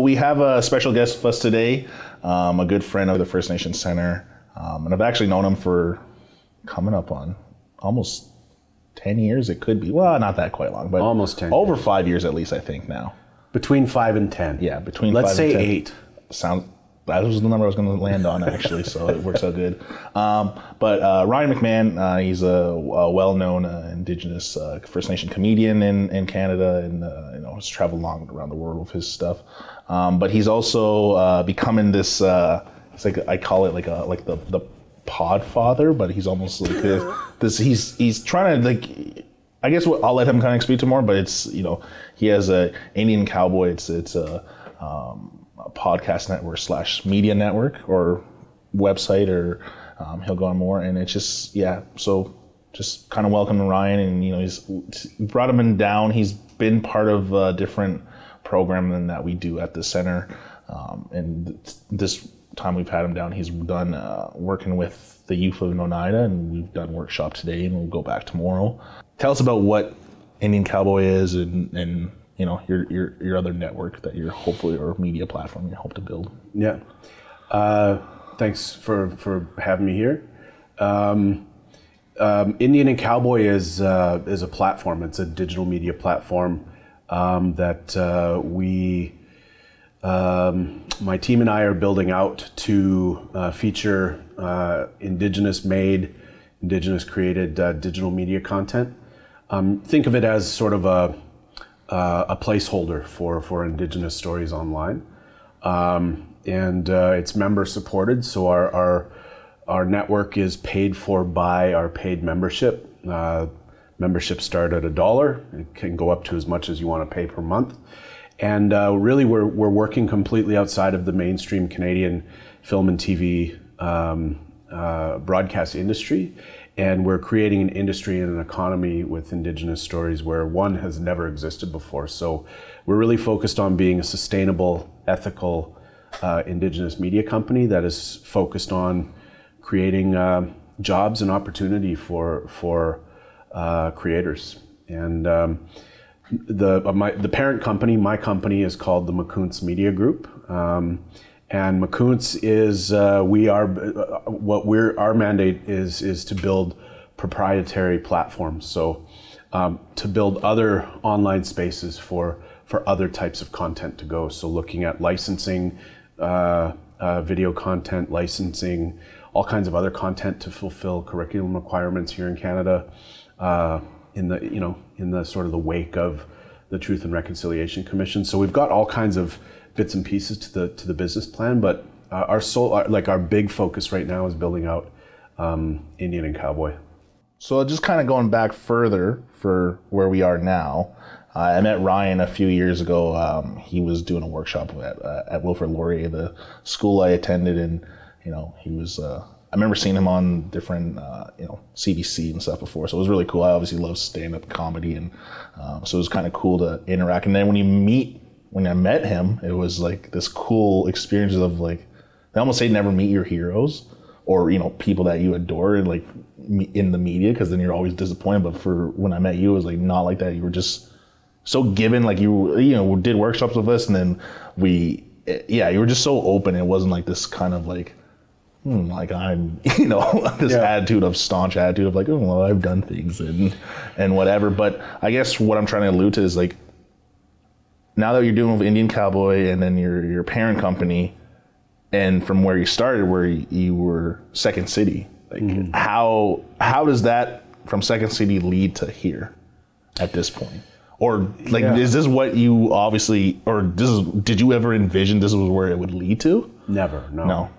We have a special guest with us today, um, a good friend of the First Nation Center, um, and I've actually known him for coming up on almost ten years. It could be well, not that quite long, but Almost 10 over five years at least. I think now. Between five and ten. Yeah, between Let's five say and 10. eight. Sound that was the number I was going to land on actually, so it works out good. Um, but uh, Ryan McMahon, uh, he's a, a well-known uh, Indigenous uh, First Nation comedian in, in Canada, and uh, you know has traveled long around the world with his stuff. Um, but he's also uh, becoming this. Uh, it's like I call it like a like the the pod father, but he's almost like this. this he's he's trying to like I guess what, I'll let him kind of speak to more, but it's you know he has a Indian Cowboy. It's it's a, um, a podcast network slash media network or website, or um, he'll go on more. And it's just yeah. So just kind of welcome Ryan, and you know he's brought him in down. He's been part of a different program that we do at the center, um, and th- this time we've had him down. He's done uh, working with the youth of Oneida, and we've done workshop today, and we'll go back tomorrow. Tell us about what Indian Cowboy is, and, and you know your, your your other network that you're hopefully or media platform you hope to build. Yeah. Uh, thanks for, for having me here. Um, um, Indian and Cowboy is uh, is a platform. It's a digital media platform um, that uh, we, um, my team and I, are building out to uh, feature uh, Indigenous-made, Indigenous-created uh, digital media content. Um, think of it as sort of a uh, a placeholder for for Indigenous stories online um, and uh, it's member supported. So our, our our network is paid for by our paid membership. Uh, memberships start at a dollar. It can go up to as much as you want to pay per month. And uh, really, we're we're working completely outside of the mainstream Canadian film and TV um, uh, broadcast industry. And we're creating an industry and an economy with Indigenous stories where one has never existed before. So we're really focused on being a sustainable, ethical uh, Indigenous media company that is focused on creating uh, jobs and opportunity for for uh, creators. And um, the uh, my, the parent company, my company, is called the Makoons Media Group. Um, and Makoons is uh, we are uh, what we're our mandate is is to build proprietary platforms. So um, to build other online spaces for for other types of content to go. So looking at licensing, uh, uh, video content, licensing, all kinds of other content to fulfill curriculum requirements here in Canada. Uh, in the you know in the sort of the wake of the Truth and Reconciliation Commission. So we've got all kinds of bits and pieces to the to the business plan, but uh, our sole our, like our big focus right now is building out um, Indian and Cowboy. So just kind of going back further for where we are now. Uh, I met Ryan a few years ago. Um, he was doing a workshop at, uh, at Wilfrid Laurier, the school I attended, and you know he was. Uh, I remember seeing him on different, uh, you know, CBC and stuff before, so it was really cool. I obviously love stand-up comedy, and um, so it was kind of cool to interact. And then when you meet, when I met him, it was like this cool experience of like, they almost say never meet your heroes, or you know, people that you adore, like in the media, because then you're always disappointed. But for when I met you, it was like not like that. You were just so given like you you know did workshops with us and then we yeah you were just so open it wasn't like this kind of like hmm, like i'm you know this Yeah. attitude of staunch attitude of like oh well i've done things and and whatever but i guess what i'm trying to allude to is like now that you're doing with indian cowboy and then your your parent company and from where you started where you, you were second city like Mm-hmm. how how does that from second city lead to here at this point or like Yeah. is this what you obviously or this is did you ever envision this was where it would lead to Never, no. no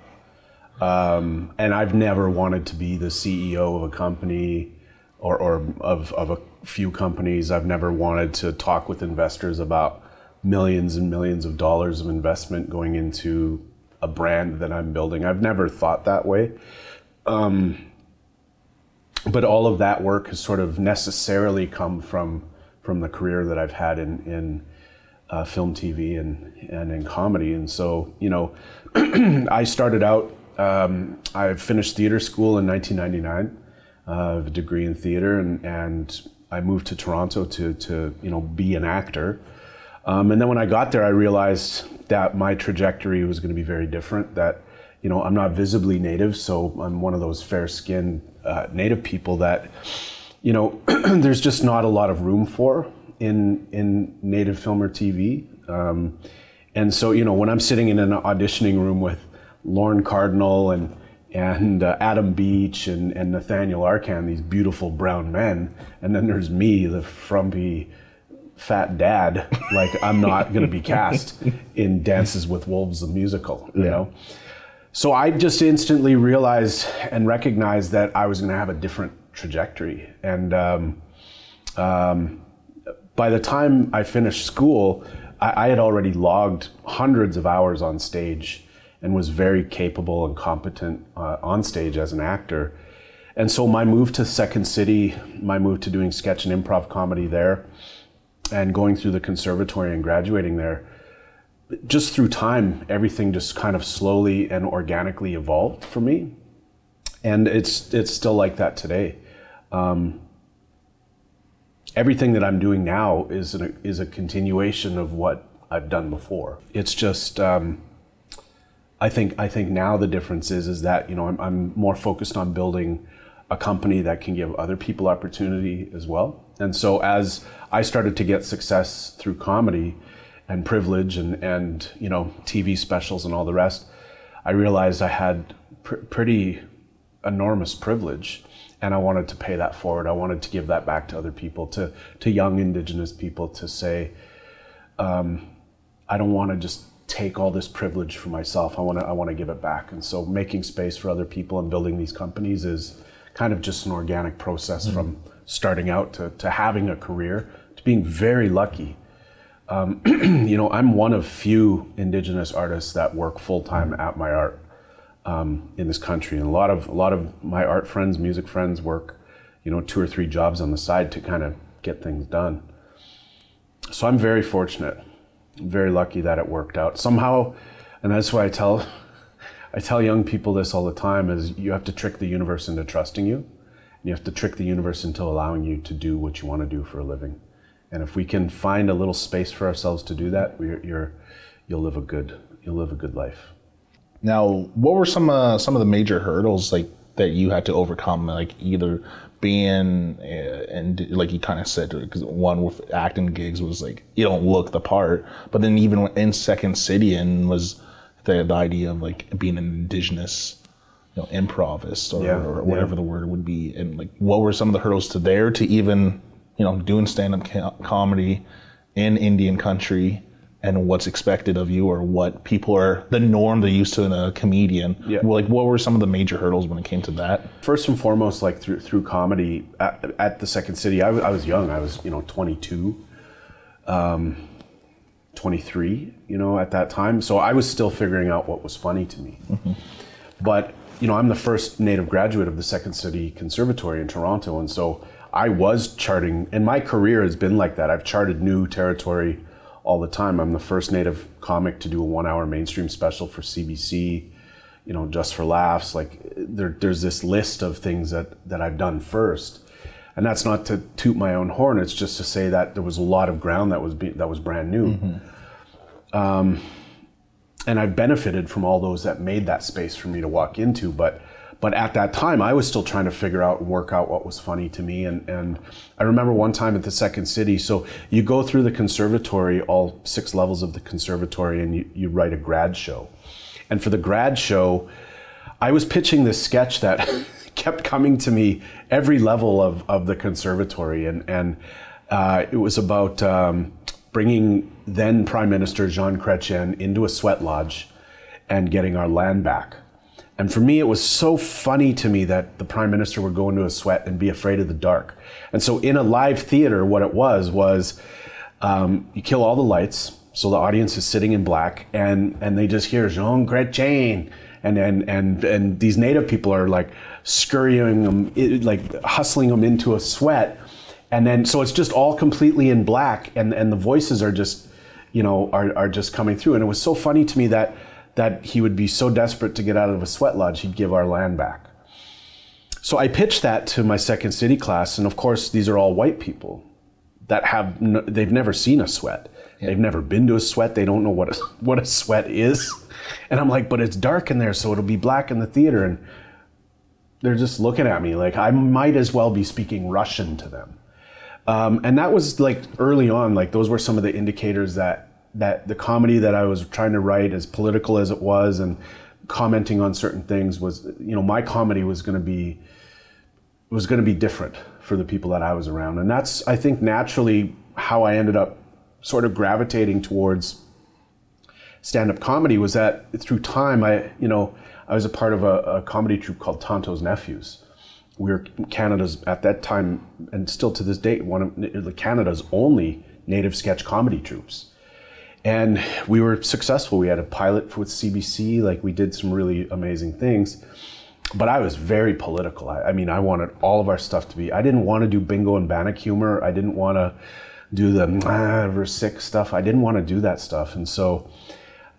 Um, and I've never wanted to be the CEO of a company or, or of, of a few companies. I've never wanted to talk with investors about millions and millions of dollars of investment going into a brand that I'm building. I've never thought that way. Um, but all of that work has sort of necessarily come from from the career that I've had in in uh, film, TV, and and in comedy. And so, you know, I started out. Um, I finished theater school in 1999. Uh, I have a degree in theater, and and I moved to Toronto to to you know be an actor. Um, and then when I got there, I realized that my trajectory was going to be very different. That you know I'm not visibly native, so I'm one of those fair-skinned uh, native people that you know there's just not a lot of room for in in native film or TV. Um, and so you know when I'm sitting in an auditioning room with Lorne Cardinal and and uh, Adam Beach and, and Nathaniel Arcand, these beautiful brown men, and then there's me, the frumpy fat dad. Like I'm not going to be cast in Dances with Wolves, the musical. You Yeah. know. So I just instantly realized and recognized that I was going to have a different trajectory. And um, um, by the time I finished school, I, I had already logged hundreds of hours on stage and was very capable and competent uh, on stage as an actor. And so my move to Second City, my move to doing sketch and improv comedy there, and going through the conservatory and graduating there, just through time, everything just kind of slowly and organically evolved for me, and it's it's still like that today. Um, everything that I'm doing now is an, is a continuation of what I've done before. It's just um, I think I think now the difference is is that you know I'm, I'm more focused on building a company that can give other people opportunity as well. And so as I started to get success through comedy and privilege and and you know TV specials and all the rest, I realized I had pr- pretty enormous privilege and I wanted to pay that forward. I wanted to give that back to other people, to to young indigenous people to say um, I don't want to just take all this privilege for myself. I want to I want to give it back. And so making space for other people and building these companies is kind of just an organic process from starting out to, to having a career to being very lucky. Um, you know, I'm one of few indigenous artists that work full time at my art um, in this country, and a lot of a lot of my art friends, music friends, work, you know, two or three jobs on the side to kind of get things done. So I'm very fortunate, very lucky that it worked out somehow, and that's why I tell I tell young people this all the time: is you have to trick the universe into trusting you, you have to trick the universe into allowing you to do what you want to do for a living. And if we can find a little space for ourselves to do that, you're, you'll live a good you'll live a good life. Now, what were some uh, some of the major hurdles like that you had to overcome? Like either being uh, and like you kind of said, because one with acting gigs was like you don't look the part, but then even in Second City and was the, the idea of like being an indigenous, you know, improvist or, Yeah, or whatever the word would be, and like what were some of the hurdles to there to even you know doing stand up co- comedy in Indian country and what's expected of you or what people are the norm they're used to in a comedian. Yeah. Well, like what were some of the major hurdles when it came to that? First and foremost, like through through comedy at, at the Second City, I was, young. I was you know 22, um, 23, you know, at that time. So I was still figuring out what was funny to me. But you know, I'm the first Native graduate of the Second City Conservatory in Toronto, and so I was charting. And my career has been like that. I've charted new territory all the time. I'm the first Native comic to do a one-hour mainstream special for CBC. You know, just for laughs. Like there, there's this list of things that that I've done first, and that's not to toot my own horn. It's just to say that there was a lot of ground that was be, that was brand new. Um, and I've benefited from all those that made that space for me to walk into. But but at that time, I was still trying to figure out and work out what was funny to me. And and I remember one time at the Second City. So you go through the conservatory, all six levels of the conservatory, and you, you write a grad show. And for the grad show, I was pitching this sketch that kept coming to me every level of, of the conservatory, and and uh, it was about um, bringing then Prime Minister Jean Chrétien into a sweat lodge and getting our land back. And for me, it was so funny to me that the Prime Minister would go into a sweat and be afraid of the dark. And so, in a live theater, what it was was um, you kill all the lights, so the audience is sitting in black, and and they just hear Jean Chrétien, and and and and these native people are like scurrying them, like hustling them into a sweat, and then so it's just all completely in black, and and the voices are just, you know, are are just coming through, and it was so funny to me that that he would be so desperate to get out of a sweat lodge, he'd give our land back. So I pitched that to my second city class, and of course, these are all white people that have n- they've never seen a sweat They've never been to a sweat. They don't know what a, what a sweat is. And I'm like, but it's dark in there, so it'll be black in the theater. And they're just looking at me like I might as well be speaking Russian to them. Um, and that was like early on, like those were some of the indicators that that the comedy that I was trying to write, as political as it was, and commenting on certain things was, you know, my comedy was going to be was going to be different for the people that I was around, and that's I think naturally how I ended up sort of gravitating towards stand-up comedy was that through time I, you know, I was a part of a, a comedy troupe called Tonto's Nephews. We were Canada's at that time, and still to this date, one of Canada's only native sketch comedy troupes and we were successful. We had a pilot with CBC, like we did some really amazing things. But I was very political. I, I mean, I wanted all of our stuff to be. I didn't want to do bingo and bannock humor. I didn't want to do the ah, sick stuff. I didn't want to do that stuff, and so.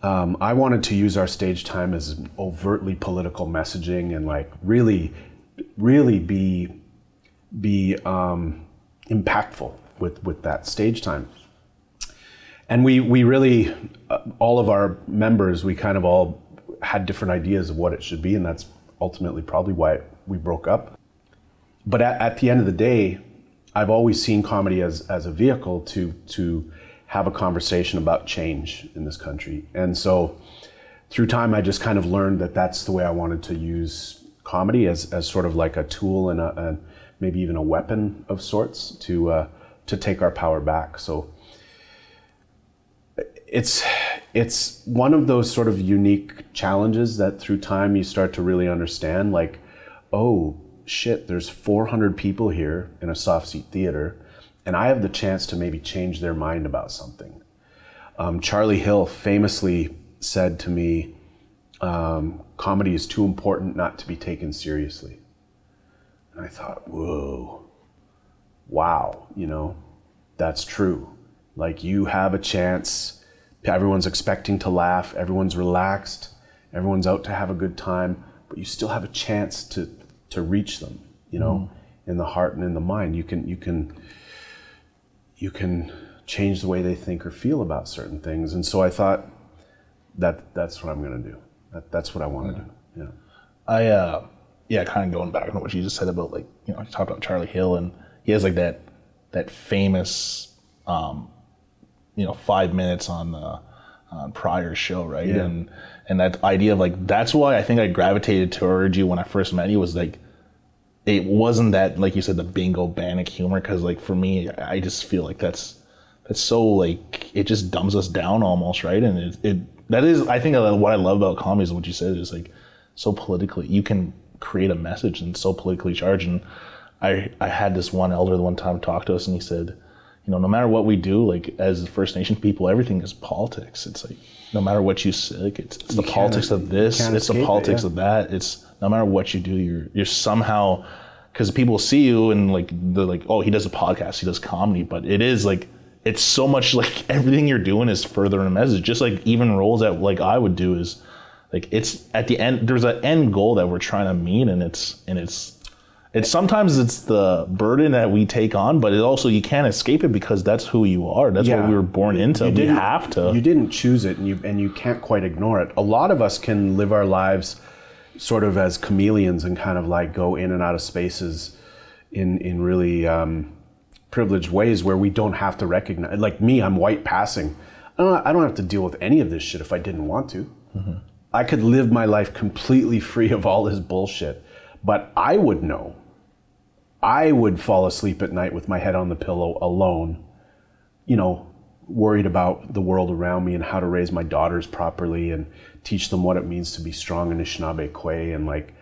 Um, I wanted to use our stage time as overtly political messaging and like really, really be be um, impactful with with that stage time. And we we really uh, all of our members we kind of all had different ideas of what it should be and that's ultimately probably why we broke up. But at, at the end of the day i've always seen comedy as as a vehicle to to have a conversation about change in this country. And so through time i just kind of learned that that's the way i wanted to use comedy as, as sort of like a tool and, a, maybe even a weapon of sorts to uh, to take our power back. So it's it's one of those sort of unique challenges that through time you start to really understand like oh shit there's 400 people here in a soft seat theater and i have the chance to maybe change their mind about something. Um, charlie hill famously said to me um, comedy is too important not to be taken seriously and i thought whoa wow you know that's true like you have a chance everyone's expecting to laugh, everyone's relaxed, everyone's out to have a good time, but you still have a chance to to reach them, you know, mm. in the heart and in the mind. You can you can you can change the way they think or feel about certain things. And so I thought that that's what I'm going to do. That, that's what I want to yeah. do. Yeah. I uh yeah, kind of going back on what you just said about like, you know, you talked about Charlie Hill and he has like that that famous um you know five minutes on the on Pryor show, right? Yeah. And and that idea of like that's why I think I gravitated toward you when I first met you was like it wasn't that like you said the bingo bannock humor because like for me I just feel like that's that's so like it just dumbs us down almost right and it, it that is I think uh, what I love about comedy is what you said is like so politically you can create a message and so politically charged and I I had this one elder the one time talk to us and he said you know, no matter what we do, like as First Nation people, everything is politics. It's like no matter what you say, like it's, it's the politics of this, it's the politics it, yeah. of that. It's no matter what you do, you're you're somehow because people see you and like they're like, oh, he does a podcast, he does comedy, but it is like it's so much like everything you're doing is furthering a message. Just like even roles that like I would do is like it's at the end. There's an end goal that we're trying to meet, and it's and it's it's sometimes it's the burden that we take on, but it also you can't escape it because that's who you are. That's yeah. what we were born into. You we have to. You didn't choose it, and you and you can't quite ignore it. A lot of us can live our lives sort of as chameleons and kind of like go in and out of spaces in in really um, privileged ways where we don't have to recognize. Like me, I'm white passing. I don't, I don't have to deal with any of this shit if I didn't want to. Mm-hmm. I could live my life completely free of all this bullshit, but I would know I would fall asleep at night with my head on the pillow alone, you know, worried about the world around me and how to raise my daughters properly and teach them what it means to be strong in Anishinaabe Kwe and like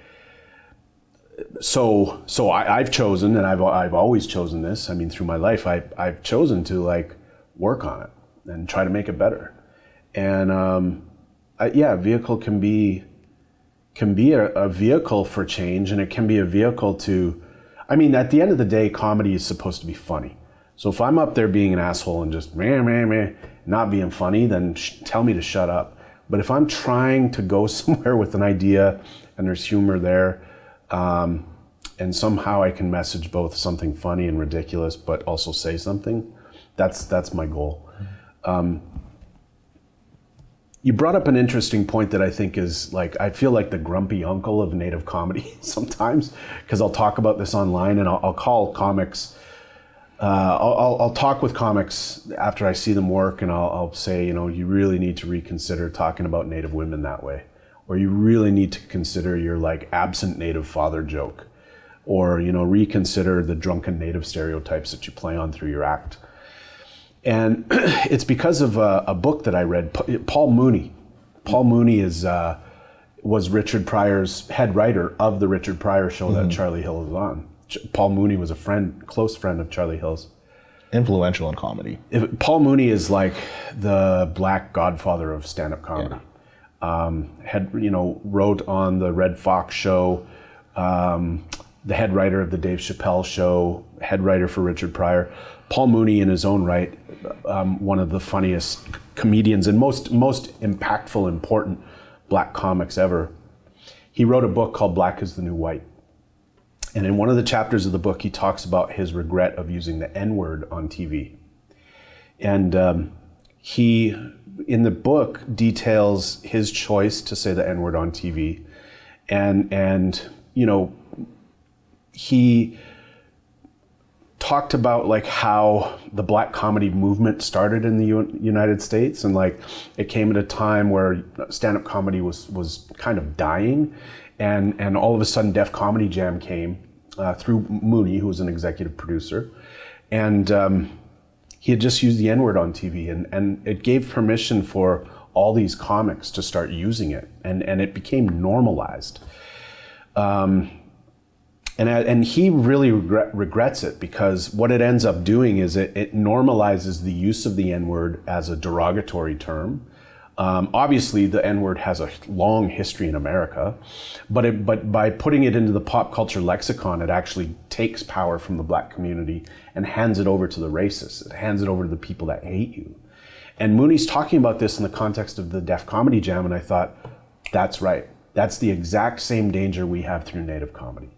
so so I, have chosen and I've I've always chosen this. I mean through my life I I've chosen to like work on it and try to make it better. And um, I, yeah, vehicle can be can be a, a vehicle for change and it can be a vehicle to I mean, at the end of the day, comedy is supposed to be funny. So if I'm up there being an asshole and just meh, meh, meh, not being funny, then sh- tell me to shut up. But if I'm trying to go somewhere with an idea and there's humor there, um, and somehow I can message both something funny and ridiculous, but also say something, that's that's my goal. you brought up an interesting point that I think is like I feel like the grumpy uncle of native comedy sometimes because I'll talk about this online and I'll, I'll call comics. Uh, I'll, I'll, I'll talk with comics after I see them work and I'll, I'll say, you know, you really need to reconsider talking about native women that way, or you really need to consider your like absent native father joke, or you know, reconsider the drunken native stereotypes that you play on through your act and it's because of a, a, book that I read. Paul Mooney. Paul Mooney is uh, was Richard Pryor's head writer of the Richard Pryor show mm-hmm. that Charlie Hill was on. Paul Mooney was a friend, close friend of Charlie Hill's. Influential in comedy. If, Paul Mooney is like the black godfather of stand-up comedy. Yeah. Um, had you know wrote on the Redd Foxx show. Um, the head writer of the Dave Chappelle show, head writer for Richard Pryor. Paul Mooney, in his own right, um, one of the funniest comedians and most most impactful, important black comics ever. He wrote a book called Black is the New White. And in one of the chapters of the book, he talks about his regret of using the N word on TV. And um, he, in the book, details his choice to say the N word on TV. And, and, you know, he talked about like how the black comedy movement started in the U- United States. And like it came at a time where stand-up comedy was was kind of dying. And and all of a sudden Def Comedy Jam came uh, through Mooney who was an executive producer. And um, he had just used the N-word on TV and and it gave permission for all these comics to start using it and and it became normalized um, and and he really regret, regrets it because what it ends up doing is it, it normalizes the use of the N word as a derogatory term. Um, obviously, the N word has a long history in America, but it, but by putting it into the pop culture lexicon, it actually takes power from the black community and hands it over to the racists. It hands it over to the people that hate you. And Mooney's talking about this in the context of the Def Comedy Jam, and I thought, that's right. That's the exact same danger we have through Native comedy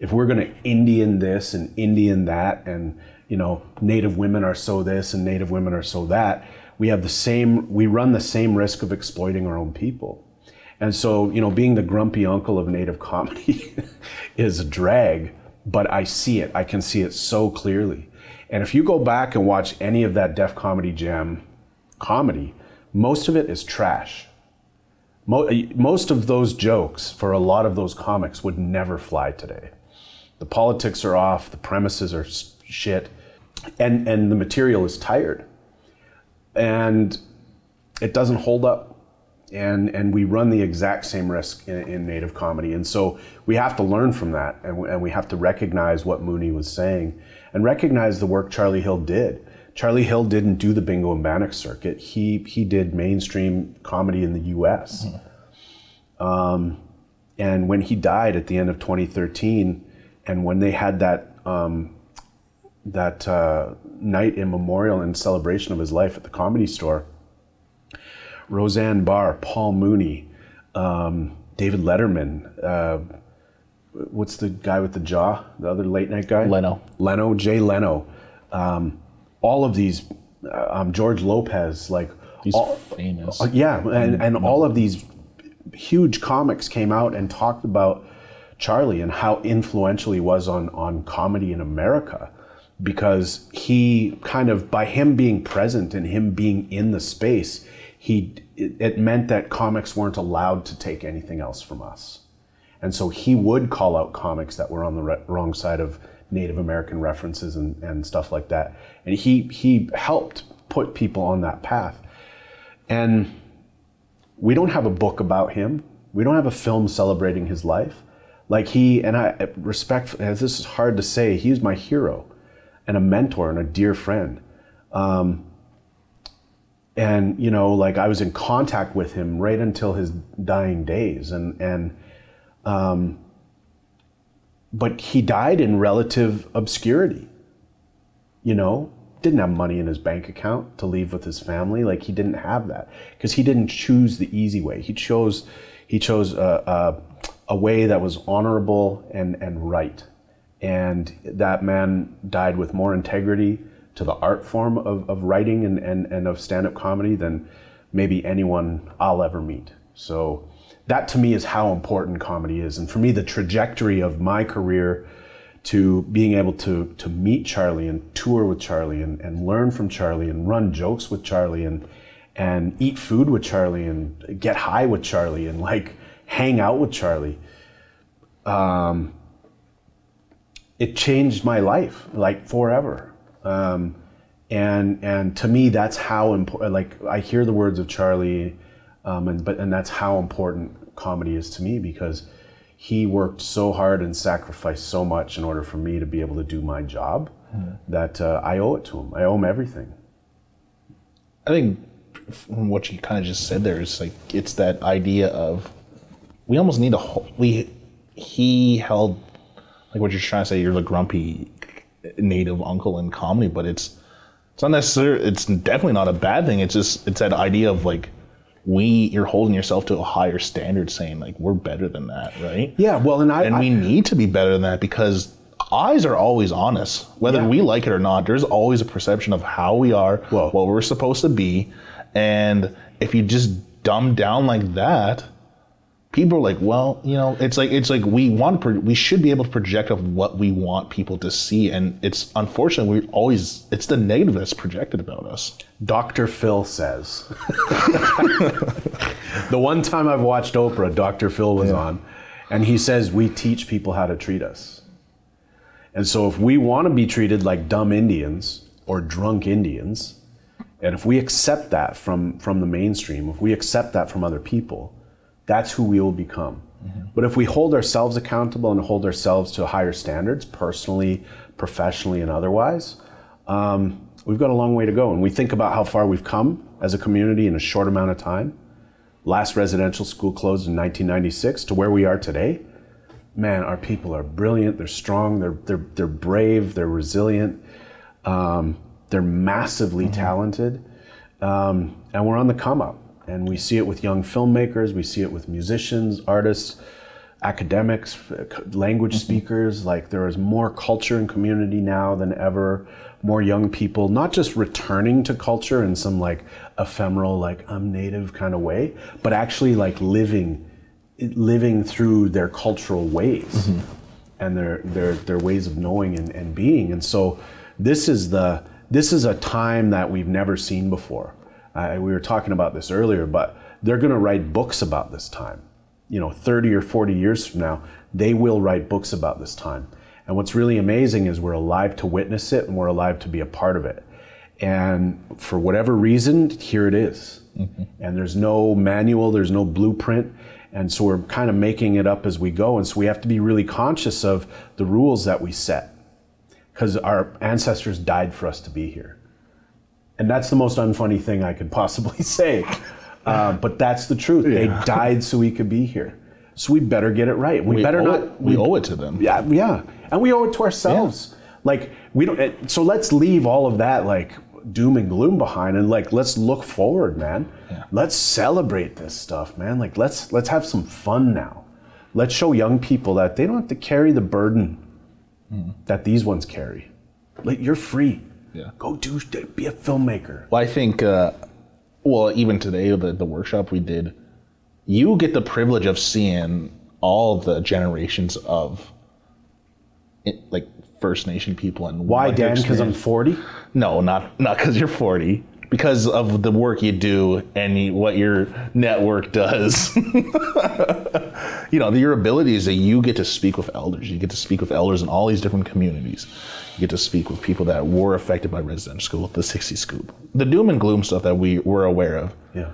if we're going to Indian this and Indian that, and you know, Native women are so this and Native women are so that, we have the same, we run the same risk of exploiting our own people. And so, you know, being the grumpy uncle of Native comedy is a drag, but I see it. I can see it so clearly. And if you go back and watch any of that Def Comedy Jam comedy, most of it is trash. Most of those jokes for a lot of those comics would never fly today the politics are off, the premises are shit, and and the material is tired, and it doesn't hold up, and and we run the exact same risk in, in native comedy, and so we have to learn from that, and we, and we have to recognize what Mooney was saying, and recognize the work Charlie Hill did. Charlie Hill didn't do the bingo and bannock circuit. He he did mainstream comedy in the U.S. Mm-hmm. Um, and when he died at the end of 2013 and when they had that um, that uh, night in memorial and celebration of his life at the comedy store, Roseanne Barr, Paul Mooney, um, David Letterman, uh, what's the guy with the jaw, the other late night guy? Leno. Leno, Jay Leno. Um, all of these, uh, um, George Lopez, like He's all, famous. Uh, yeah, and, and all of these huge comics came out and talked about Charlie and how influential he was on, on comedy in America because he kind of by him being present and him being in the space he it, it, meant that comics weren't allowed to take anything else from us and so he would call out comics that were on the re- wrong side of native american references and, and stuff like that and he he helped put people on that path and we don't have a book about him we don't have a film celebrating his life like he and I respect. as This is hard to say. He's my hero, and a mentor and a dear friend. Um, and you know, like I was in contact with him right until his dying days, and and um, but he died in relative obscurity. You know, didn't have money in his bank account to leave with his family. Like he didn't have that because he didn't choose the easy way. He chose he chose a, a a way that was honorable and, and right. And that man died with more integrity to the art form of, of writing and, and, and of stand-up comedy than maybe anyone I'll ever meet. So that to me is how important comedy is. And for me, the trajectory of my career to being able to to meet Charlie and tour with Charlie and, and learn from Charlie and run jokes with Charlie and and eat food with Charlie and get high with Charlie and like hang out with Charlie. Um, it changed my life like forever. Um, and and to me, that's how important. Like I hear the words of Charlie, um, and but and that's how important comedy is to me because he worked so hard and sacrificed so much in order for me to be able to do my job mm. that uh, I owe it to him. I owe him everything. I think from what you kind of just said there is like it's that idea of we almost need a whole, we he held like what you're trying to say you're the grumpy native uncle in comedy but it's it's not necessarily it's definitely not a bad thing it's just it's that idea of like we you're holding yourself to a higher standard saying like we're better than that right yeah well and i and I, we need to be better than that because eyes are always honest whether yeah. we like it or not there's always a perception of how we are Whoa. what we're supposed to be and if you just dumb down like that people are like well you know it's like it's like we want to we should be able to project of what we want people to see. And it's unfortunately we always it's the negative that's projected about us. Dr phil says. The one time i've watched oprah dr phil was yeah. on and he says we teach people how to treat us. And so if we want to be treated like dumb indians or drunk indians and if we accept that from from the mainstream if we accept that from other people that's who we will become. Mm-hmm. But if we hold ourselves accountable and hold ourselves to higher standards, personally, professionally, and otherwise, um, we've got a long way to go. And we think about how far we've come as a community in a short amount of time. Last residential school closed in 1996 to where we are today. Man, our people are brilliant. They're strong. They're they're they're brave. They're resilient. Um, they're massively mm-hmm. talented, um, and we're on the come up. And we see it with young filmmakers, we see it with musicians, artists, academics, language mm-hmm. speakers. Like there is more culture and community now than ever. More young people, not just returning to culture in some like ephemeral, like I'm native kind of way, but actually like living, living through their cultural ways mm-hmm. and their, their, their ways of knowing and, and being. And so this is the, this is a time that we've never seen before uh, we were talking about this earlier, but they're going to write books about this time. You know, 30 or 40 years from now, they will write books about this time. And what's really amazing is we're alive to witness it and we're alive to be a part of it. And for whatever reason, here it is. Mm-hmm. And there's no manual, there's no blueprint. And so we're kind of making it up as we go. And so we have to be really conscious of the rules that we set because our ancestors died for us to be here. And that's the most unfunny thing I could possibly say. Uh, but that's the truth. Yeah. They died so we could be here. So we better get it right. We, we better not. It, we, we, owe it to them. Yeah, yeah, and we owe it to ourselves. Yeah. Like we don't. So let's leave all of that like doom and gloom behind, and like let's look forward, man. Yeah. Let's celebrate this stuff, man. Like let's let's have some fun now. Let's show young people that they don't have to carry the burden mm. that these ones carry. Like you're free. Yeah. Go do, be a filmmaker. Well, I think, uh, well, even today, the, the workshop we did, you get the privilege of seeing all the generations of like First Nation people and why Dan? Because I'm 40. No, not not because you're 40 because of the work you do and what your network does. you know, your abilities that you get to speak with elders. You get to speak with elders in all these different communities. You get to speak with people that were affected by residential school, the 60 scoop, the doom and gloom stuff that we were aware of. Yeah.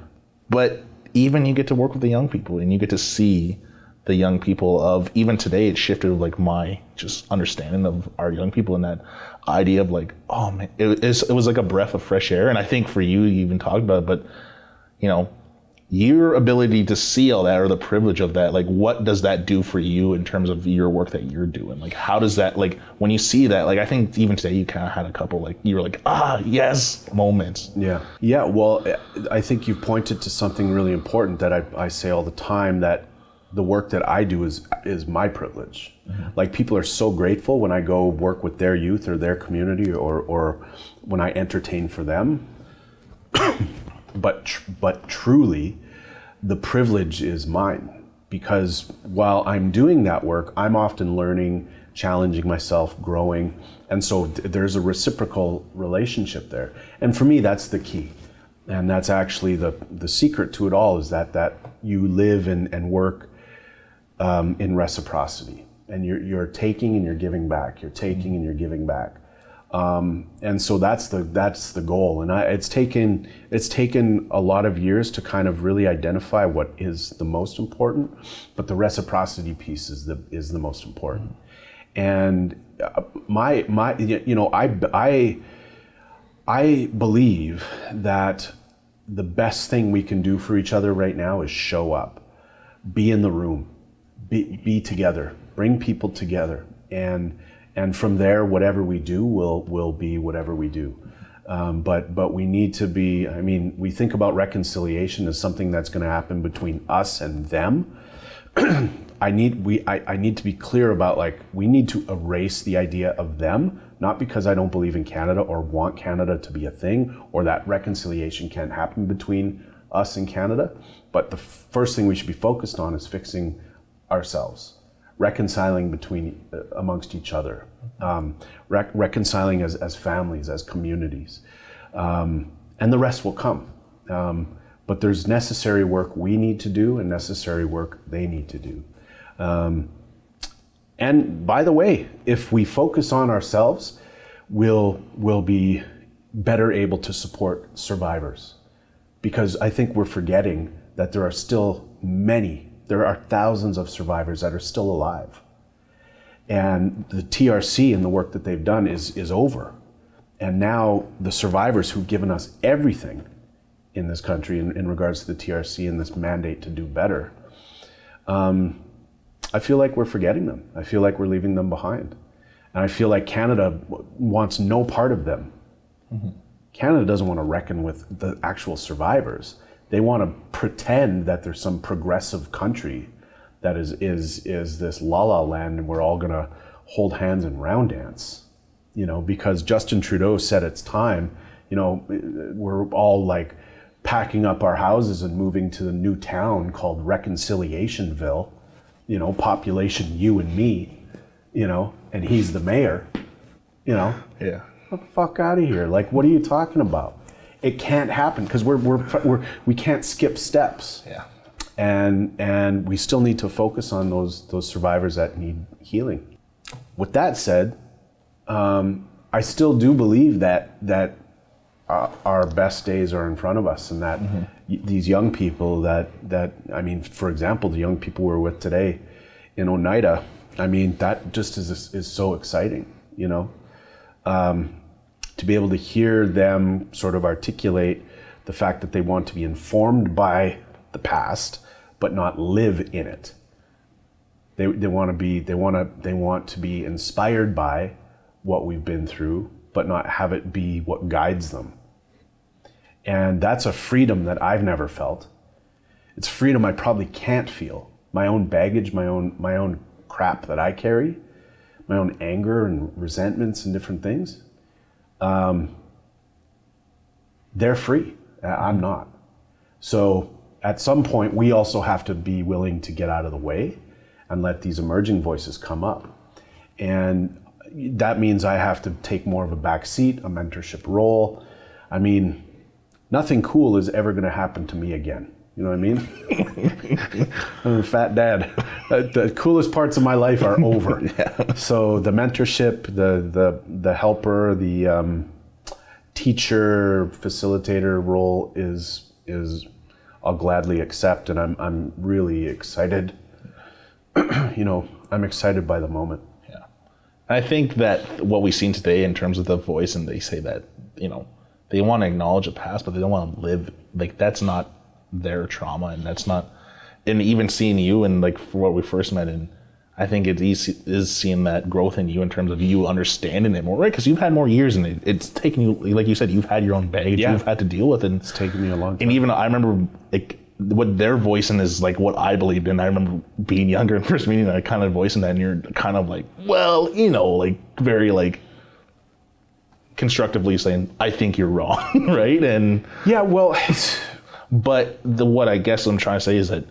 But even you get to work with the young people and you get to see the young people of even today it shifted like my just understanding of our young people and that idea of like oh man it, it was like a breath of fresh air and i think for you you even talked about it but you know your ability to see all that or the privilege of that like what does that do for you in terms of your work that you're doing like how does that like when you see that like i think even today you kind of had a couple like you were like ah yes moments yeah yeah well i think you pointed to something really important that i, I say all the time that the work that I do is is my privilege. Like people are so grateful when I go work with their youth or their community or or when I entertain for them. But tr- but truly, the privilege is mine. Because while I'm doing that work, I'm often learning, challenging myself, growing, and so th- there's a reciprocal relationship there. And for me, that's the key. And that's actually the the secret to it all is that that you live and, and work um, in reciprocity. And you're, you're taking and you're giving back. You're taking and you're giving back um, and so that's the that's the goal. And I, it's taken it's taken a lot of years to kind of really identify what is the most important but the reciprocity piece is the is the most important. And uh, my my you know I I I believe that the best thing we can do for each other right now is show up, be in the room, be, be together, bring people together, and and from there, whatever we do will will be whatever we do. Um, but but we need to be. I mean, we think about reconciliation as something that's going to happen between us and them. I need we I, I need to be clear about like we need to erase the idea of them not because I don't believe in Canada or want Canada to be a thing or that reconciliation can't happen between us and Canada, but the first thing we should be focused on is fixing ourselves, reconciling between uh, amongst each other, um, rec- reconciling as, as families, as communities, um, and the rest will come. Um, but there's necessary work we need to do and necessary work they need to do. Um, and by the way, if we focus on ourselves, we'll, we'll be better able to support survivors. Because I think we're forgetting that there are still many, there are thousands of survivors that are still alive. And the TRC and the work that they've done is, is over. And now the survivors who've given us everything in this country in, in regards to the TRC and this mandate to do better, um, I feel like we're forgetting them. I feel like we're leaving them behind. And I feel like Canada wants no part of them. Mm-hmm. Canada doesn't want to reckon with the actual survivors. They want to pretend that there's some progressive country that is is is this la la land and we're all going to hold hands and round dance. You know, because Justin Trudeau said it's time, you know, we're all like packing up our houses and moving to the new town called Reconciliationville you know, population you and me, you know, and he's the mayor, you know. Yeah. Get the fuck out of here. Like, what are you talking about? It can't happen because we're, we're, we're, we can't skip steps. Yeah. And, and we still need to focus on those, those survivors that need healing. With that said, um, I still do believe that, that uh, our best days are in front of us and that mm-hmm. y- these young people that that I mean for example the young people we're with today in Oneida I mean that just is is so exciting you know um, to be able to hear them sort of articulate the fact that they want to be informed by the past but not live in it they, they want to be they want to they want to be inspired by what we've been through but not have it be what guides them. And that's a freedom that I've never felt. It's freedom I probably can't feel. My own baggage, my own my own crap that I carry, my own anger and resentments and different things. Um, they're free. I'm not. So at some point, we also have to be willing to get out of the way and let these emerging voices come up. And that means I have to take more of a back seat, a mentorship role. I mean, nothing cool is ever going to happen to me again. You know what I mean? I'm a fat dad. Uh, the coolest parts of my life are over. yeah. So the mentorship, the the the helper, the um, teacher, facilitator role is is I'll gladly accept, and I'm I'm really excited. you know, I'm excited by the moment. Yeah, I think that what we've seen today in terms of the voice, and they say that, you know, they want to acknowledge the past, but they don't want to live, like, that's not their trauma, and that's not, and even seeing you and, like, for what we first met and I think it is seeing that growth in you in terms of you understanding it more, right? Because you've had more years, and it, it's taken you, like you said, you've had your own baggage, yeah. you've had to deal with, it. And, it's taken me a long time. And even I remember, like, what they're voicing is like what I believed in. I remember being younger and first meeting, I kind of voicing that, and you're kind of like, well, you know, like very like constructively saying, I think you're wrong, right? And Yeah, well, but the what I guess I'm trying to say is that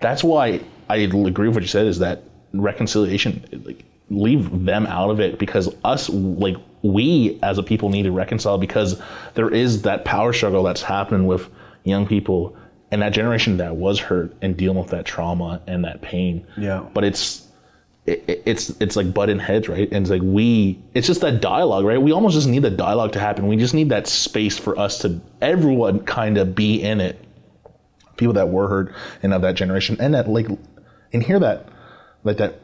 that's why I agree with what you said is that reconciliation, like leave them out of it because us, like we as a people need to reconcile because there is that power struggle that's happening with young people and that generation that was hurt and dealing with that trauma and that pain. Yeah. But it's it, it- it's it's like button heads, right? And it's like we, it's just that dialogue, right? We almost just need the dialogue to happen. We just need that space for us to everyone kind of be in it. People that were hurt and of that generation, and that like, and hear that, like that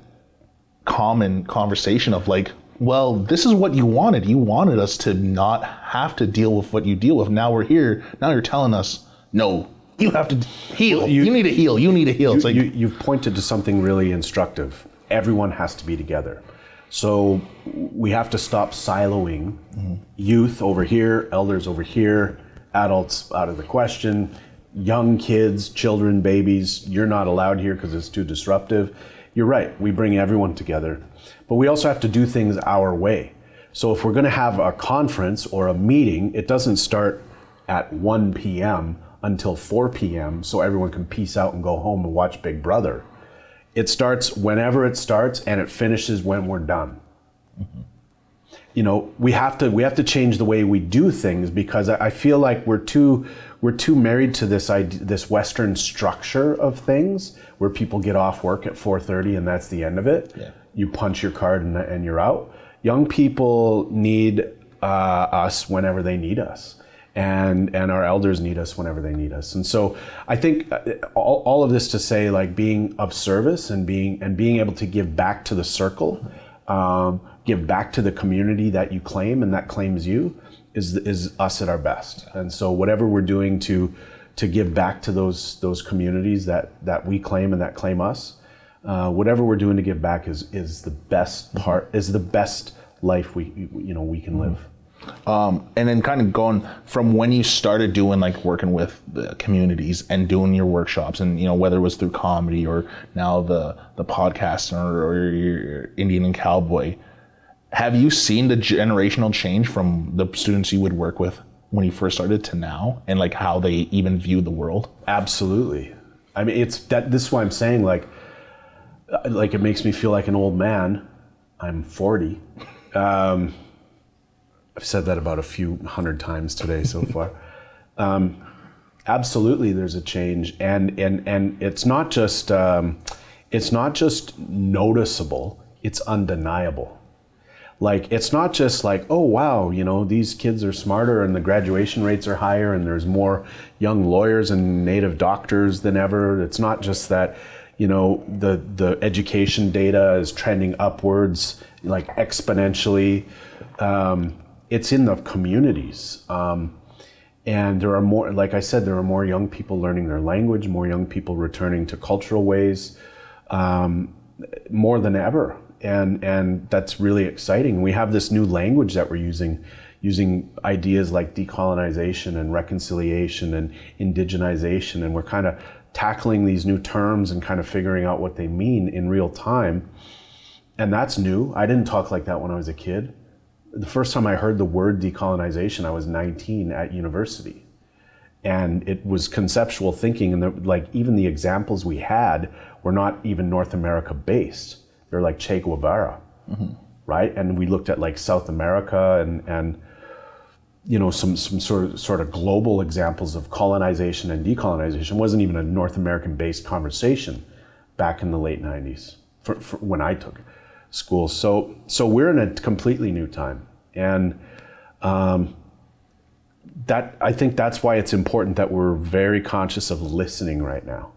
common conversation of like, well, this is what you wanted. You wanted us to not have to deal with what you deal with. Now we're here. Now you're telling us, no, you have to heal. you, need to heal. You need to heal. It's like you, you've pointed to something really instructive. Everyone has to be together. So we have to stop siloing youth over here, elders over here, adults out of the question, young kids, children, babies. You're not allowed here because it's too disruptive. You're right. We bring everyone together. But we also have to do things our way. So if we're going to have a conference or a meeting, it doesn't start at 1 p.m. until 4 p.m. so everyone can peace out and go home and watch Big Brother. It starts whenever it starts and it finishes when we're done. You know, we have to we have to change the way we do things because I, I feel like we're too we're too married to this idea, this Western structure of things where people get off work at 4:30 and that's the end of it. Yeah. You punch your card and, and you're out. Young people need uh, us whenever they need us and and our elders need us whenever they need us. And so i think uh, all, all of this to say like being of service and being and being able to give back to the circle um, give back to the community that you claim and that claims you is is us at our best. And so whatever we're doing to to give back to those those communities that that we claim and that claim us uh, whatever we're doing to give back is is the best part is the best life we you know we can live Um, and then kind of going from when you started doing like working with the communities and doing your workshops and you know whether it was through comedy or now the the podcast or, or your indian and cowboy have you seen the generational change from the students you would work with when you first started to now and like how they even view the world Absolutely. I mean, it's that. This is why I'm saying, like, uh, like it makes me feel like an old man. I'm 40. Um, I've said that about a few hundred times today so far. um, absolutely, there's a change, and and and it's not just um, it's not just noticeable. It's undeniable like it's not just like oh wow you know these kids are smarter and the graduation rates are higher and there's more young lawyers and native doctors than ever it's not just that you know the the education data is trending upwards like exponentially um, it's in the communities um, and there are more like i said there are more young people learning their language more young people returning to cultural ways um, more than ever. And and that's really exciting. We have this new language that we're using using ideas like decolonization and reconciliation and indigenization and we're kind of tackling these new terms and kind of figuring out what they mean in real time. And that's new. I didn't talk like that when i was a kid the first time i heard the word decolonization i was 19 at university. And it was conceptual thinking and the, like even the examples we had were not even north america based. They're like che guevara mm-hmm. right? And we looked at like south america and and you know some some sort of sort of global examples of colonization and decolonization. It wasn't even a north american based conversation back in the late 90s for, for when i took school so so we're in a completely new time and um, that I think that's why it's important that we're very conscious of listening right now.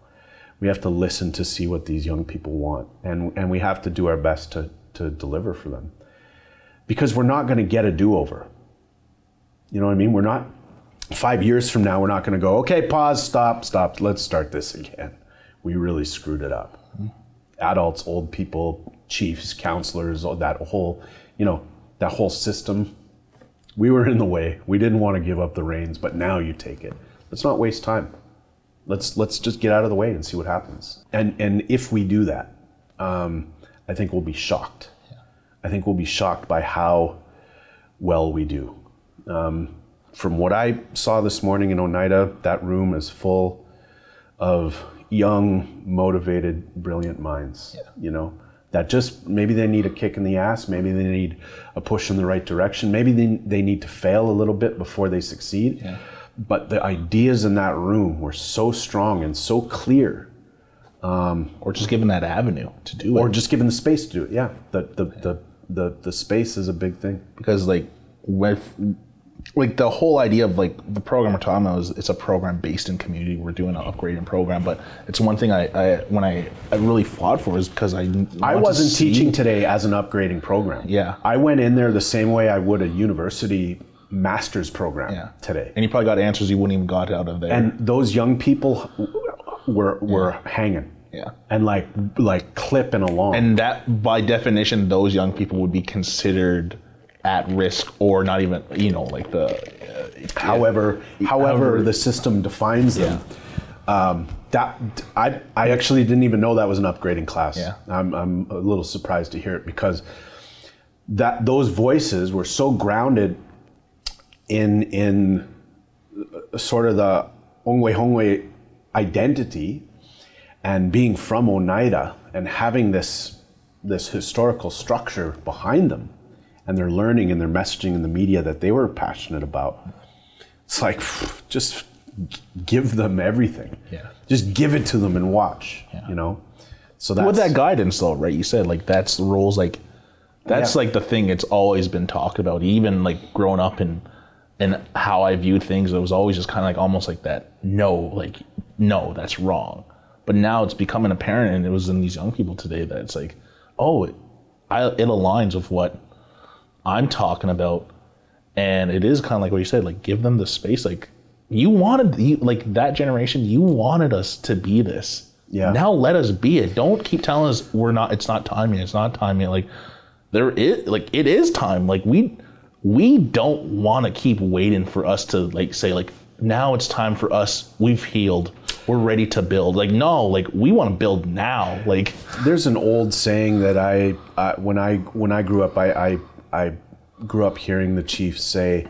We have to listen to see what these young people want, and and we have to do our best to to deliver for them, because we're not going to get a do over. You know what I mean? We're not. Five years from now, we're not going to go. Okay, pause, stop, stop. Let's start this again. We really screwed it up. Adults, old people, chiefs, counselors, that whole, you know, that whole system we were in the way. We didn't want to give up the reins, but now you take it. Let's not waste time. Let's let's just get out of the way and see what happens. And and if we do that, um, I think we'll be shocked. I think we'll be shocked by how well we do. Um, from what I saw this morning in Oneida, that room is full of young, motivated, brilliant minds. You know, that just maybe they need a kick in the ass, maybe they need a push in the right direction, maybe they, they need to fail a little bit before they succeed. But the ideas in that room were so strong and so clear, um, or just given that avenue to do or it. Or just given the space to do it. Yeah, the the the the, the space is a big thing. because like with like the whole idea of like the program we're talking about is it's a program based in community. We're doing an upgrading program, but it's one thing I, I when I, I really fought for is because I I wasn't see- teaching today as an upgrading program. Yeah. I went in there the same way I would a university master's program yeah. today. and you probably got answers you wouldn't even got out of there. and those young people were were hanging. Yeah. And like like clipping along. and that by definition those young people would be considered at risk or not even you know like the uh, however, however the system defines them. Um, that I I actually didn't even know that was an upgrading class. Yeah. I'm I'm a little surprised to hear it because that those voices were so grounded in in sort of the Ongwe Hongwe identity and being from Oneida and having this this historical structure behind them and their learning and their messaging in the media that they were passionate about. It's like just give them everything. Yeah. Just give it to them and watch. Yeah. You know? So that's with that guidance though right you said like that's the roles like that's Yeah. like the thing it's always been talked about even like growing up and and how i viewed things it was always just kind of like almost like that no like no that's wrong but now it's becoming apparent and it was in these young people today that it's like oh it, I, it aligns with what i'm talking about and it is kind of like what you said like give them the space like you wanted you, like that generation you wanted us to be this. Yeah. now let us be it. Don't keep telling us we're not it's not time yet it's not time yet. Like there is like it is time. Like we we don't want to keep waiting for us to like say like now it's time for us we've healed we're ready to build. Like no like we want to build now. Like There's an old saying that I, uh, when I when I grew up, I, I I grew up hearing the chiefs say,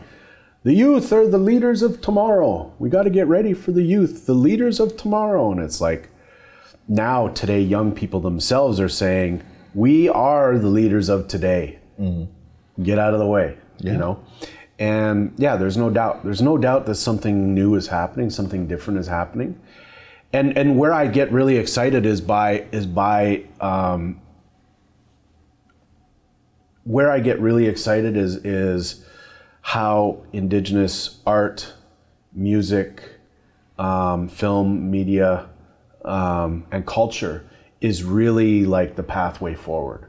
"The youth are the leaders of tomorrow. We got to get ready for the youth, the leaders of tomorrow." And it's like now today, young people themselves are saying, "We are the leaders of today. Get out of the way." You know. And yeah, there's no doubt. There's no doubt that something new is happening, something different is happening and and where I get really excited is by is by um, where I get really excited is is how Indigenous art, music, um, film, media, um, and culture is really like the pathway forward.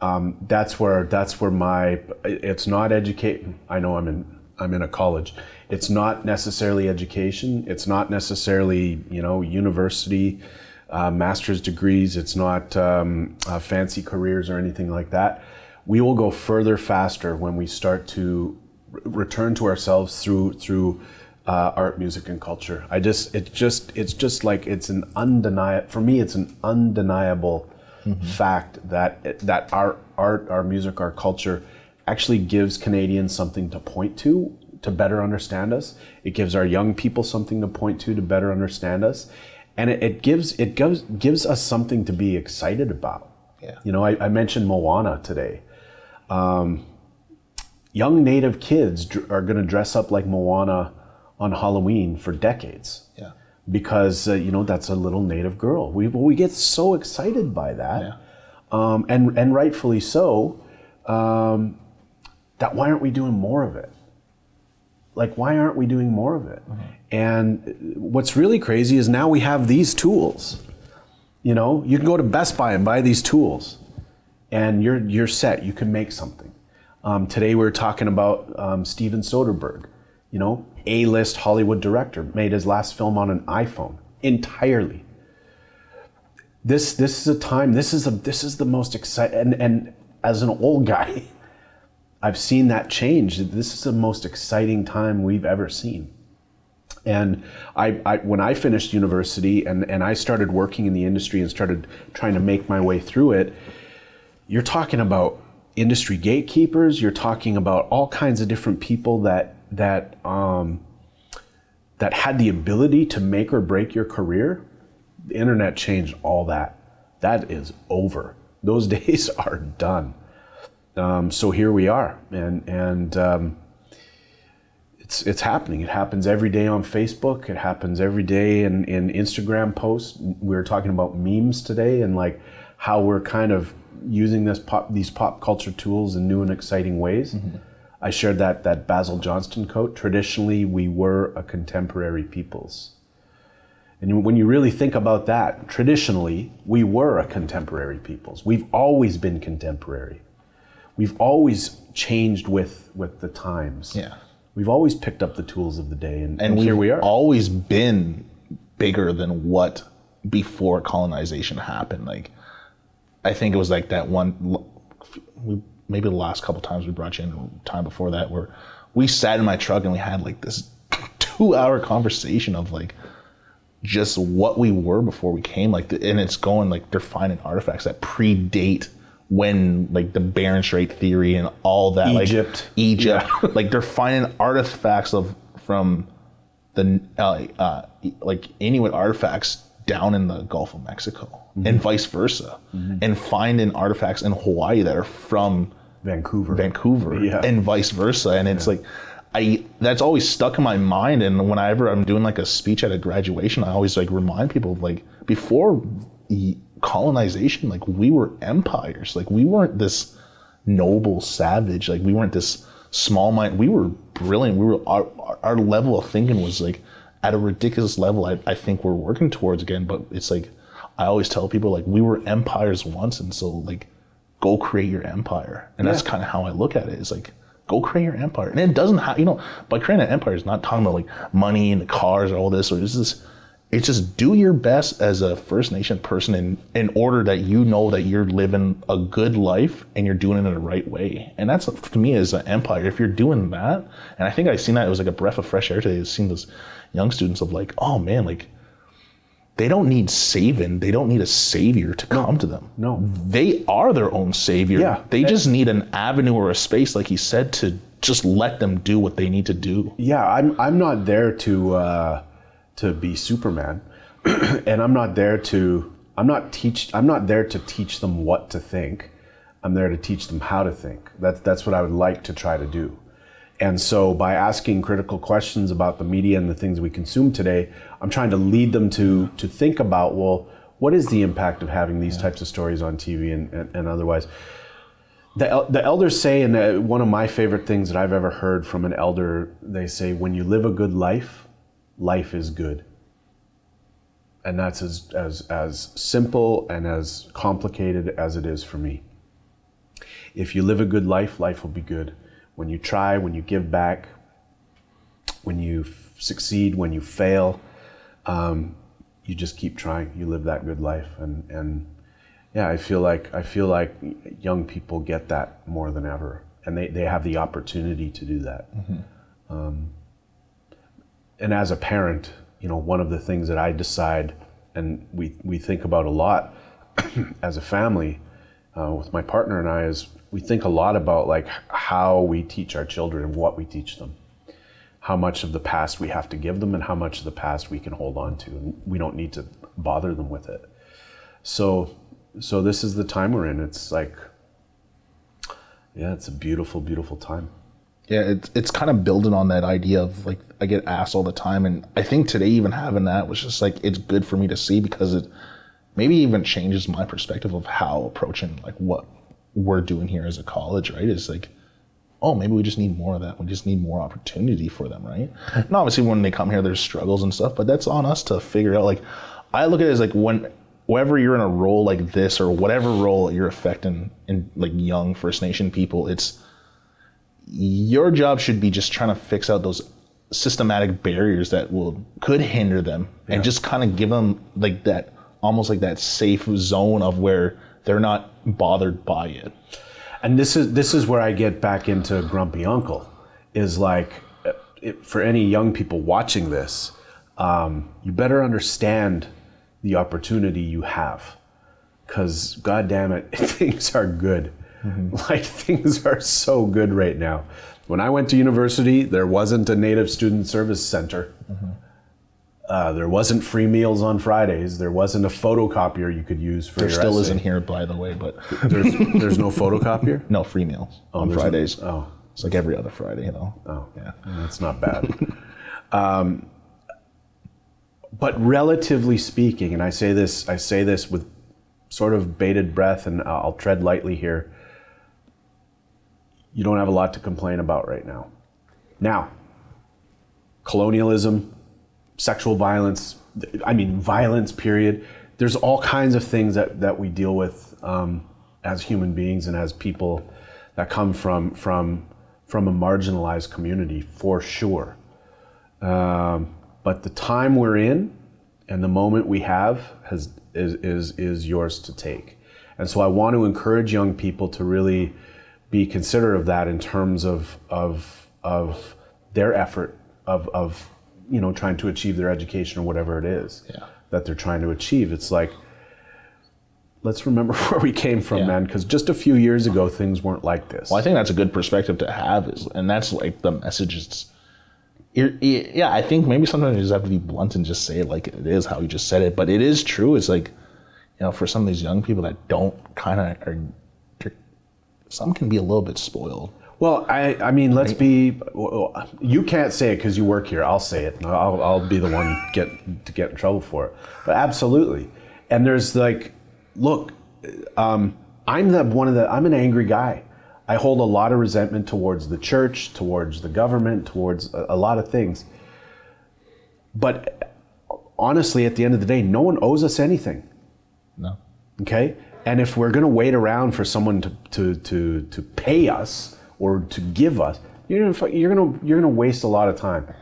Um, that's where that's where my it's not educate. I know I'm in I'm in a college. It's not necessarily education. It's not necessarily you know university, uh, master's degrees. It's not um, uh, fancy careers or anything like that. We will go further faster when we start to r- return to ourselves through through uh, art, music, and culture. I just it's just it's just like it's an undeniable for me. It's an undeniable fact that that our art, our music, our culture actually gives Canadians something to point to to better understand us. It gives our young people something to point to to better understand us, and it, it gives it gives gives us something to be excited about. Yeah. You know, I, I mentioned Moana today. Um, young Native kids dr- are going to dress up like Moana on Halloween for decades yeah because uh, you know that's a little native girl. We we get so excited by that, Yeah. um, and and rightfully so. Um, that why aren't we doing more of it? Like why aren't we doing more of it? And what's really crazy is now we have these tools. You know, you can go to Best Buy and buy these tools, and you're you're set. You can make something. Um, today we were talking about um, Steven Soderbergh. You know, A-list Hollywood director made his last film on an iPhone entirely. This this is a time. This is a this is the most exciting. And and as an old guy, I've seen that change. This is the most exciting time we've ever seen. And I, I, when I finished university and, and I started working in the industry and started trying to make my way through it, you're talking about industry gatekeepers. You're talking about all kinds of different people that that um, that had the ability to make or break your career. The internet changed all that. That is over. Those days are done. Um, so here we are, and and um, it's it's happening. It happens every day on Facebook. It happens every day in, in Instagram posts. We were talking about memes today and like how we're kind of using this pop these pop culture tools in new and exciting ways. Mm-hmm. I shared that that Basil Johnston quote. Traditionally, we were a contemporary peoples. And when you really think about that, traditionally, we were a contemporary peoples. We've always been contemporary. We've always changed with with the times. Yeah we've always picked up the tools of the day, and, and, and here we are. Always been bigger than what before colonization happened. Like, I think it was like that one. We, maybe the last couple times we brought you in, time before that, where we sat in my truck and we had like this two-hour conversation of like just what we were before we came. Like, the, and it's going like they're finding artifacts that predate when like the Bering Strait theory and all that Egypt like Egypt yeah. like they're finding artifacts of from the uh, uh, like Inuit artifacts down in the Gulf of Mexico mm-hmm. and vice versa. Mm-hmm. and finding artifacts in Hawaii that are from Vancouver. Vancouver yeah. and vice versa. And it's yeah. like I that's always stuck in my mind. And whenever I'm doing like a speech at a graduation I always like remind people of like before colonization like we were empires. Like we weren't this noble savage. Like we weren't this small mind. We were brilliant. We were our, our level of thinking was like at a ridiculous level I, I think we're working towards again. But it's like i always tell people like we were empires once and so like go create your empire and yeah. that's kind of how i look at it it's like go create your empire and it doesn't have you know by creating an empire is not talking about like money and the cars or all this or this is it's just do your best as a First Nation person in, in order that you know that you're living a good life and you're doing it in the right way. And that's to me as an empire. If you're doing that, and I think I've seen that it was like a breath of fresh air today. I've seen those young students of like, oh man, like they don't need saving. They don't need a savior to come no, to them. No. They are their own savior. Yeah. They just need an avenue or a space, like he said, to just let them do what they need to do. Yeah, I'm I'm not there to uh to be Superman, and I'm not there to I'm not teach I'm not there to teach them what to think. I'm there to teach them how to think. That's that's what I would like to try to do. And so by asking critical questions about the media and the things we consume today, I'm trying to lead them to to think about well, what is the impact of having these yeah. types of stories on TV and, and, and otherwise? The, the elders say, and uh, one of my favorite things that I've ever heard from an elder, they say, when you live a good life, life is good. And that's as, as, as simple and as complicated as it is for me. If you live a good life, life will be good. When you try, when you give back, when you f- succeed, when you fail, um, you just keep trying. You live that good life, and and yeah, I feel like I feel like young people get that more than ever, and they, they have the opportunity to do that. Mm-hmm. Um, and as a parent, you know, one of the things that I decide and we, we think about a lot as a family uh, with my partner and I is we think a lot about like how we teach our children and what we teach them. How much of the past we have to give them and how much of the past we can hold on to. And we don't need to bother them with it. So so this is the time we're in. It's like yeah, it's a beautiful, beautiful time. Yeah, it's it's kind of building on that idea of like I get asked all the time, and I think today even having that was just like it's good for me to see because it maybe even changes my perspective of how approaching like what we're doing here as a college, right? Is like, oh, maybe we just need more of that. We just need more opportunity for them, right? And obviously, when they come here, there's struggles and stuff, but that's on us to figure out. Like, I look at it as like when whenever you're in a role like this or whatever role you're affecting in like young First Nation people, it's your job should be just trying to fix out those systematic barriers that will could hinder them and just kind of give them like that almost like that safe zone of where they're not bothered by it and this is this is where i get back into grumpy uncle is like it, for any young people watching this um, you better understand the opportunity you have. Because, god damn it, things are good. Like, things are so good right now. When I went to university, there wasn't a Native Student Service Center. Uh, there wasn't free meals on Fridays. There wasn't a photocopier you could use for There still essay. isn't here, by the way, but There's, there's no photocopier? no free meals on Fridays. no- oh. It's like every other Friday, though. Oh, Yeah. That's not bad. um, but relatively speaking, and I say this, I say this with sort of bated breath, and I'll tread lightly here. You don't have a lot to complain about right now. Now, colonialism, sexual violence, I mean, violence, period. There's all kinds of things that, that we deal with um, as human beings and as people that come from, from, from a marginalized community, for sure. Um, but the time we're in and the moment we have has, is, is, is yours to take. And so I want to encourage young people to really be considerate of that in terms of, of, of their effort of, of you know trying to achieve their education or whatever it is Yeah. that they're trying to achieve. It's like let's remember where we came from, Yeah. man, because just a few years ago things weren't like this. Well, I think that's a good perspective to have, is, and that's like the message is. Yeah, I think maybe sometimes you just have to be blunt and just say it like it is, how you just said it. But it is true. It's like, you know, for some of these young people that don't kind of are, some can be a little bit spoiled. Well, I, I mean, let's be. You can't say it because you work here. I'll say it. I'll, I'll be the one get to get in trouble for it. But absolutely. And there's like, look, um, I'm the one of the. I'm an angry guy. I hold a lot of resentment towards the church, towards the government, towards a, a lot of things. But honestly, at the end of the day, no one owes us anything. No. Okay? And if we're going to wait around for someone to, to, to, to pay us or to give us, you're to, you're to, you're to waste a lot of time.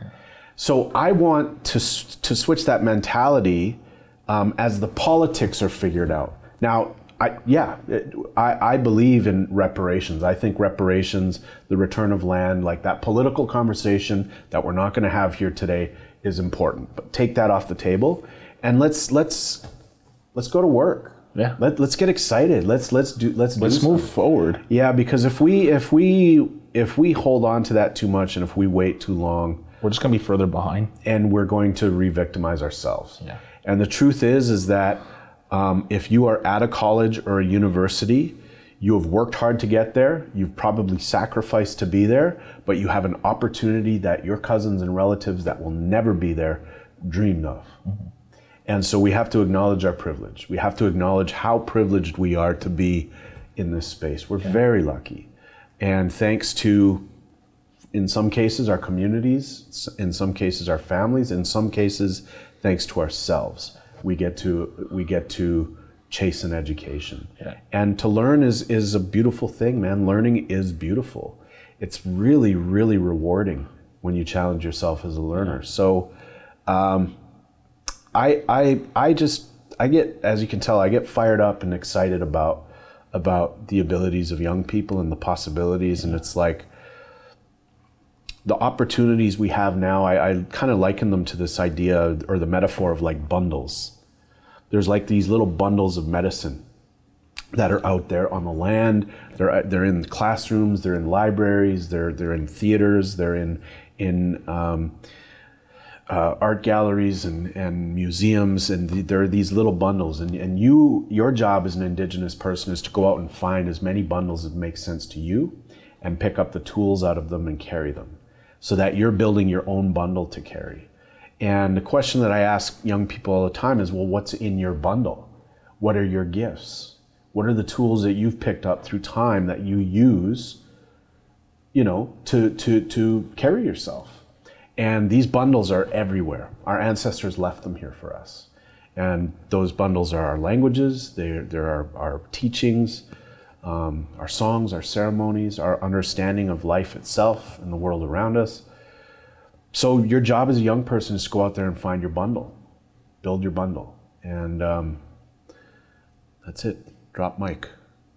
So I want to, to switch that mentality um, as the politics are figured out. Now, I, yeah, it, I, I believe in reparations. I think reparations, the return of land, like that political conversation that we're not going to have here today is important. But take that off the table and let's, let's, let's go to work. Yeah. Let, let's get excited. Let's let's do let's Let's do move something. forward. Yeah, because if we if we if we hold on to that too much and if we wait too long, We're just gonna be further behind. and we're going to re-victimize ourselves. Yeah. And the truth is, is that um, if you are at a college or a university, you have worked hard to get there. You've probably sacrificed to be there, but you have an opportunity that your cousins and relatives that will never be there dreamed of. And so we have to acknowledge our privilege. We have to acknowledge how privileged we are to be in this space. We're very lucky. And thanks to in some cases our communities in some cases our families in some cases thanks to ourselves we get to we get to chase an education Yeah. and to learn is is a beautiful thing man learning is beautiful it's really really rewarding when you challenge yourself as a learner so um, I, I I just I get as you can tell I get fired up and excited about about the abilities of young people and the possibilities. And it's like the opportunities we have now I, I kind of liken them to this idea or the metaphor of like bundles. There's like these little bundles of medicine that are out there on the land. They're they're in classrooms they're in libraries they're they're in theaters they're in in um, uh, art galleries and, and museums and th- there are these little bundles and, and you your job as an indigenous person is to go out and find as many bundles as make sense to you and pick up the tools out of them and carry them so that you're building your own bundle to carry. And the question that i ask young people all the time is well what's in your bundle? What are your gifts? What are the tools that you've picked up through time that you use you know to to to carry yourself and these bundles are everywhere. Our ancestors left them here for us. And those bundles are our languages, they're, they're our, our teachings, um, our songs, our ceremonies, our understanding of life itself and the world around us. So, your job as a young person is to go out there and find your bundle, build your bundle. And um, that's it. Drop mic.